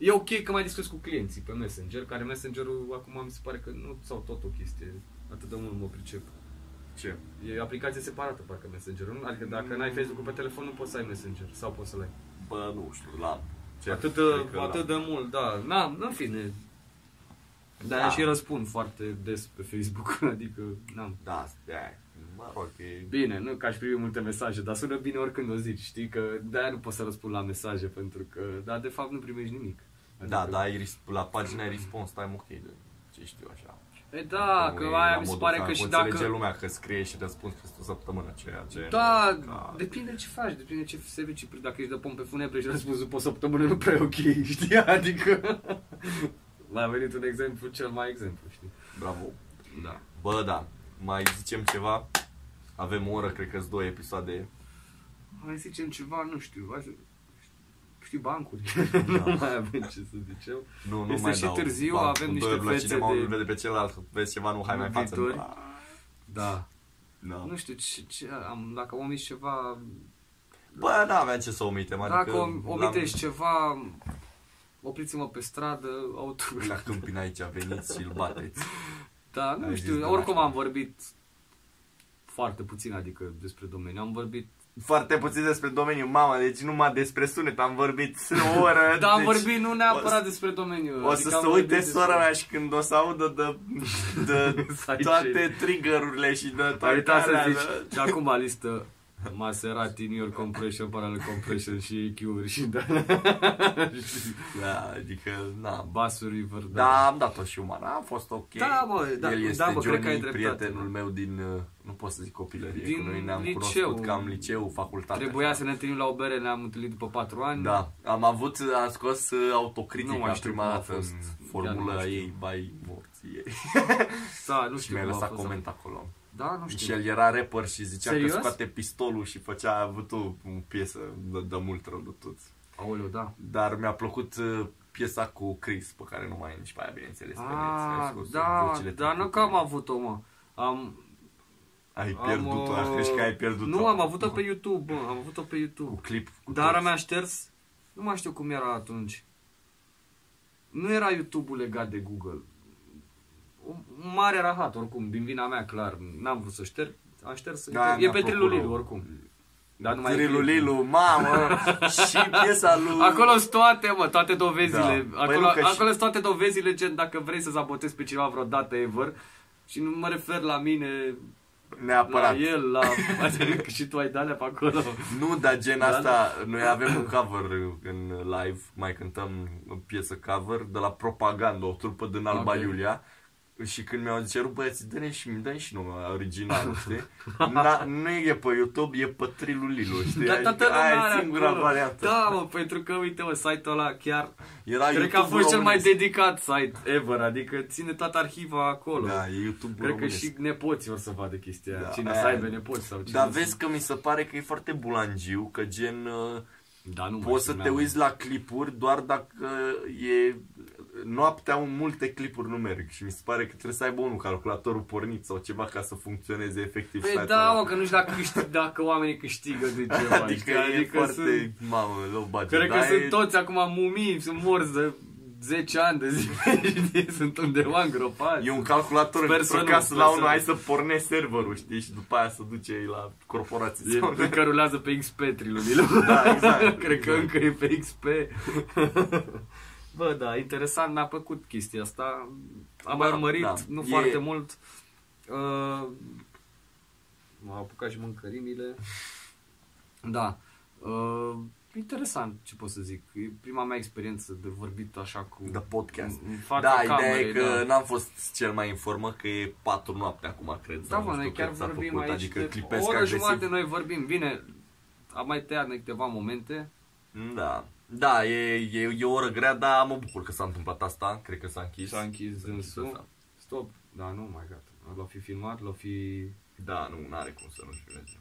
E ok că mai discuți cu clienții pe Messenger, care Messengerul acum mi se pare că nu sau tot o chestie. Atât de mult mă pricep. Ce? E aplicație separată, parcă Messengerul. nu? Adică dacă n-ai Facebook pe telefon, nu poți să ai Messenger. Sau poți să-l ai. Bă, nu știu, la ce Atât, cred de, că atât la- de mult, da. Na, în fine. Dar Da. și răspund foarte des pe Facebook, <laughs> adică, n-am. Da, stai. Mă rog, e... Bine, nu că aș primi multe mesaje, dar sună bine oricând o zici, știi? Că de-aia nu pot să răspund la mesaje, pentru că, dar de fapt nu primești nimic. Da, da, ai, ris- la pagina ai response time ok de ce știu așa. E da, că e aia la mi se modul pare ca că și înțelege dacă... lumea că scrie și răspunzi peste o săptămână ceea ce... Da, ca- depinde ce faci, depinde ce servicii, dacă ești de pompe funebre și răspunzi după o săptămână nu prea e ok, <laughs> știi? Adică... <laughs> M-a venit un exemplu cel mai exemplu, știi? Bravo. Da. Bă, da, mai zicem ceva? Avem o oră, cred că sunt două episoade. Mai zicem ceva, nu știu, hai să... Știi, bancuri. <laughs> Da. nu mai avem ce să zicem. Nu, nu Este mai și dau. târziu, Ba, avem cu niște doi ori la fețe cinema, de- unul vede pe celălalt, vezi ceva, nu, hai mai față. Iubitori. Da. Da. Da. Nu știu, ce, ce, am, dacă omiți ceva... Bă, da, aveam ce să omitem. Adică Dacă om, l-am- omitești ceva, opriți-mă pe stradă, auto... La câmpin aici veniți și îl bateți. Da, nu Ai zis știu, de oricum naștere. am vorbit foarte puțin, adică despre domeniu. Am vorbit... Foarte puțin despre domeniu, mama, deci numai despre sunet, am vorbit o oră. <laughs> Dar am deci vorbit nu neapărat o- despre domeniu. O adică să am se vorbit uite despre- sora mea și când o să audă de, de <laughs> Sidechain. toate triggerurile și de Ai toate uitat să alea, zici, de- și acum listă Maserati, New York Compression, Parallel Compression și EQ-uri și da. Da, adică, na. Basuri, River, Da, am dat-o și umana, a fost ok. Da, mă, da, El este da, mă, cred Johnny, că ai dreptate. prietenul meu din, uh, nu pot să zic copilărie, Din că noi ne-am liceu. cunoscut cam liceu, facultate. Trebuia să ne întâlnim la o bere, ne-am întâlnit după 4 ani. Da, am avut, am scos uh, autocritica Nu mai știu prima cum a dată fost. în Chiar nu formula mai știu. ei, bai morții ei. Da, nu <laughs> Și știu mi-a cum a lăsat fost. coment acolo. Da, nu Și știu. el era rapper și zicea Serios? că scoate pistolul și făcea, a avut o, o piesă de, de mult rău de tot. Aoleu, da. Dar mi-a plăcut uh, piesa cu Chris, pe care nu mai e nici pe aia, bineînțeles. pe net. Ai Ah, scos da, vocile dar nu trecute. că am avut-o, mă. Am, Ai am, pierdut-o, uh, am crezi că ai pierdut-o. Nu, am avut-o pe YouTube, mă. Am avut-o pe Cu YouTube. clip. Cu Dar toți. mi-a șters, nu mai știu cum era atunci. Nu era YouTube-ul legat de Google. Un mare rahat, oricum, din vina mea, clar. N-am vrut să șterg, am șters. Da, e mi-a pe plăcut Trilulilu, rău. oricum. Dar nu mai e Trilu clip. Lilu, mamă, <laughs> și piesa lui... Acolo sunt toate, mă, toate dovezile. Da. Păi Acolo, nu, că și- acolo sunt toate dovezile, gen dacă vrei să sabotezi pe cineva vreodată ever. Și nu mă refer la mine, Neapărat. la el, la... <laughs> Adică și tu ai de alea pe acolo. Nu, dar gen Da, asta, noi avem un cover în live, mai cântăm o piesă cover de la Propaganda, o trupă din Alba Ok. Iulia. Și când mi-au zis, cerut băieții, dă-ne și dă și nume originalul, <laughs> știi? Na, nu e pe YouTube, e pe Trilu Lilu, <laughs> știi? Dar toată lumea aia are e singura acolo. variantă. Da, mă, pentru că, uite, mă, site-ul ăla chiar... Era cred că a YouTube fost cel mai românesc. dedicat site ever, adică ține toată arhiva acolo. Da, e YouTube Cred că românesc. și nepoții or să vadă chestia aia. Da, Cine aia- să aibă nepoți sau cine Dar să- vezi că mi se pare că e foarte bulangiu, că gen... uh, da, nu mai Poți să știu, te mi-am- uiți la clipuri doar dacă e noaptea un multe clipuri nu merg și mi se pare că trebuie să aibă unul calculatorul pornit sau ceva ca să funcționeze efectiv Păi site-ul da, ăla. mă, că nu știu dacă, câștig, dacă oamenii câștigă de ceva. <laughs> adică, știi? e foarte, sunt, mamă, low budget. cred că dar sunt e- toți acum mumii, sunt morți de 10 ani de zile, <laughs> știi? sunt undeva îngropați. E un calculator Sper într-o să nu, casă sper la să unul, nu. hai să pornești serverul, știi? Și după aia să duce la corporații. E, sau- încă rulează pe XP trilunile. <laughs> Da, exact. Cred că exact. încă e pe XP. Bă, da, interesant, mi-a plăcut chestia asta. Am Bă, mai urmărit, da. nu E- foarte mult. Uh, m-au apucat și mâncărimile. Da. Uh, interesant, ce pot să zic. E prima mea experiență de vorbit așa cu... De podcast. În fața Da, ideea camerei, e că da. n-am fost cel mai în formă, că e 4 noapte acum, cred. Da, sau mă, nu noi știu chiar cât s-a vorbim făcut, aici adică de clipesc o oră agresiv. jumătate noi vorbim. Bine, am mai tăiat noi câteva momente. Da. Da, e, e, e o oră grea, dar mă bucur că s-a întâmplat asta. Cred că s-a închis. S-a închis dânsul. Stop. Da, nu, mai gata. L-a fi filmat, l-a fi... Da, nu, n-are cum să nu știu.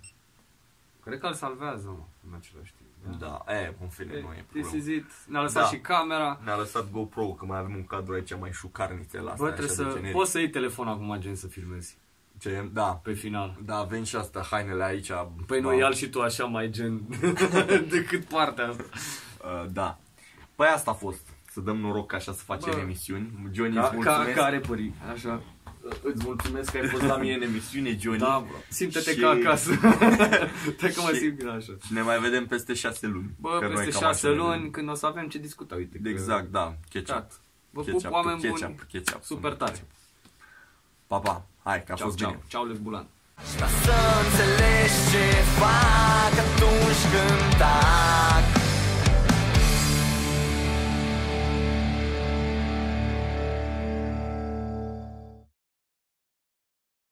Cred că îl salvează, mă, în același timp. Da, e, în fine, nu e This problemă. is it. Ne-a lăsat Da. și camera. Ne-a lăsat GoPro, că mai avem un cadru aici mai șucarnițe la asta. Bă, așa trebuie de să... generic. Poți să iei telefonul acum, gen, să filmezi. Ce, da, Pe final. da, avem și astea hainele aici. Păi nu, Da. ia și tu așa mai gen <laughs> decât partea asta. Uh, da. Păi asta a fost. Să dăm noroc ca așa să facem Bă. emisiuni. Johnny, Ca, îți mulțumesc. ca, care pări, așa. Îți mulțumesc că ai fost la mine în emisiune, Johnny. Da, bro. Simte-te Și- ca acasă. <laughs> Te că mă Și- simt bine așa. Și ne mai vedem peste șase luni. Bă, Că noi peste cam șase așa ne luni, vedem. când o să avem ce discuta, uite. că- Exact, da. Ketchup. Cat. Vă Ketchup, pup, oameni ketchup, buni. ketchup. Super tare. Pa, pa. Hai, că a ceau, fost ceau, bine. Ceau, Lev Bulan. Ca să înțelegi ce fac atunci când tac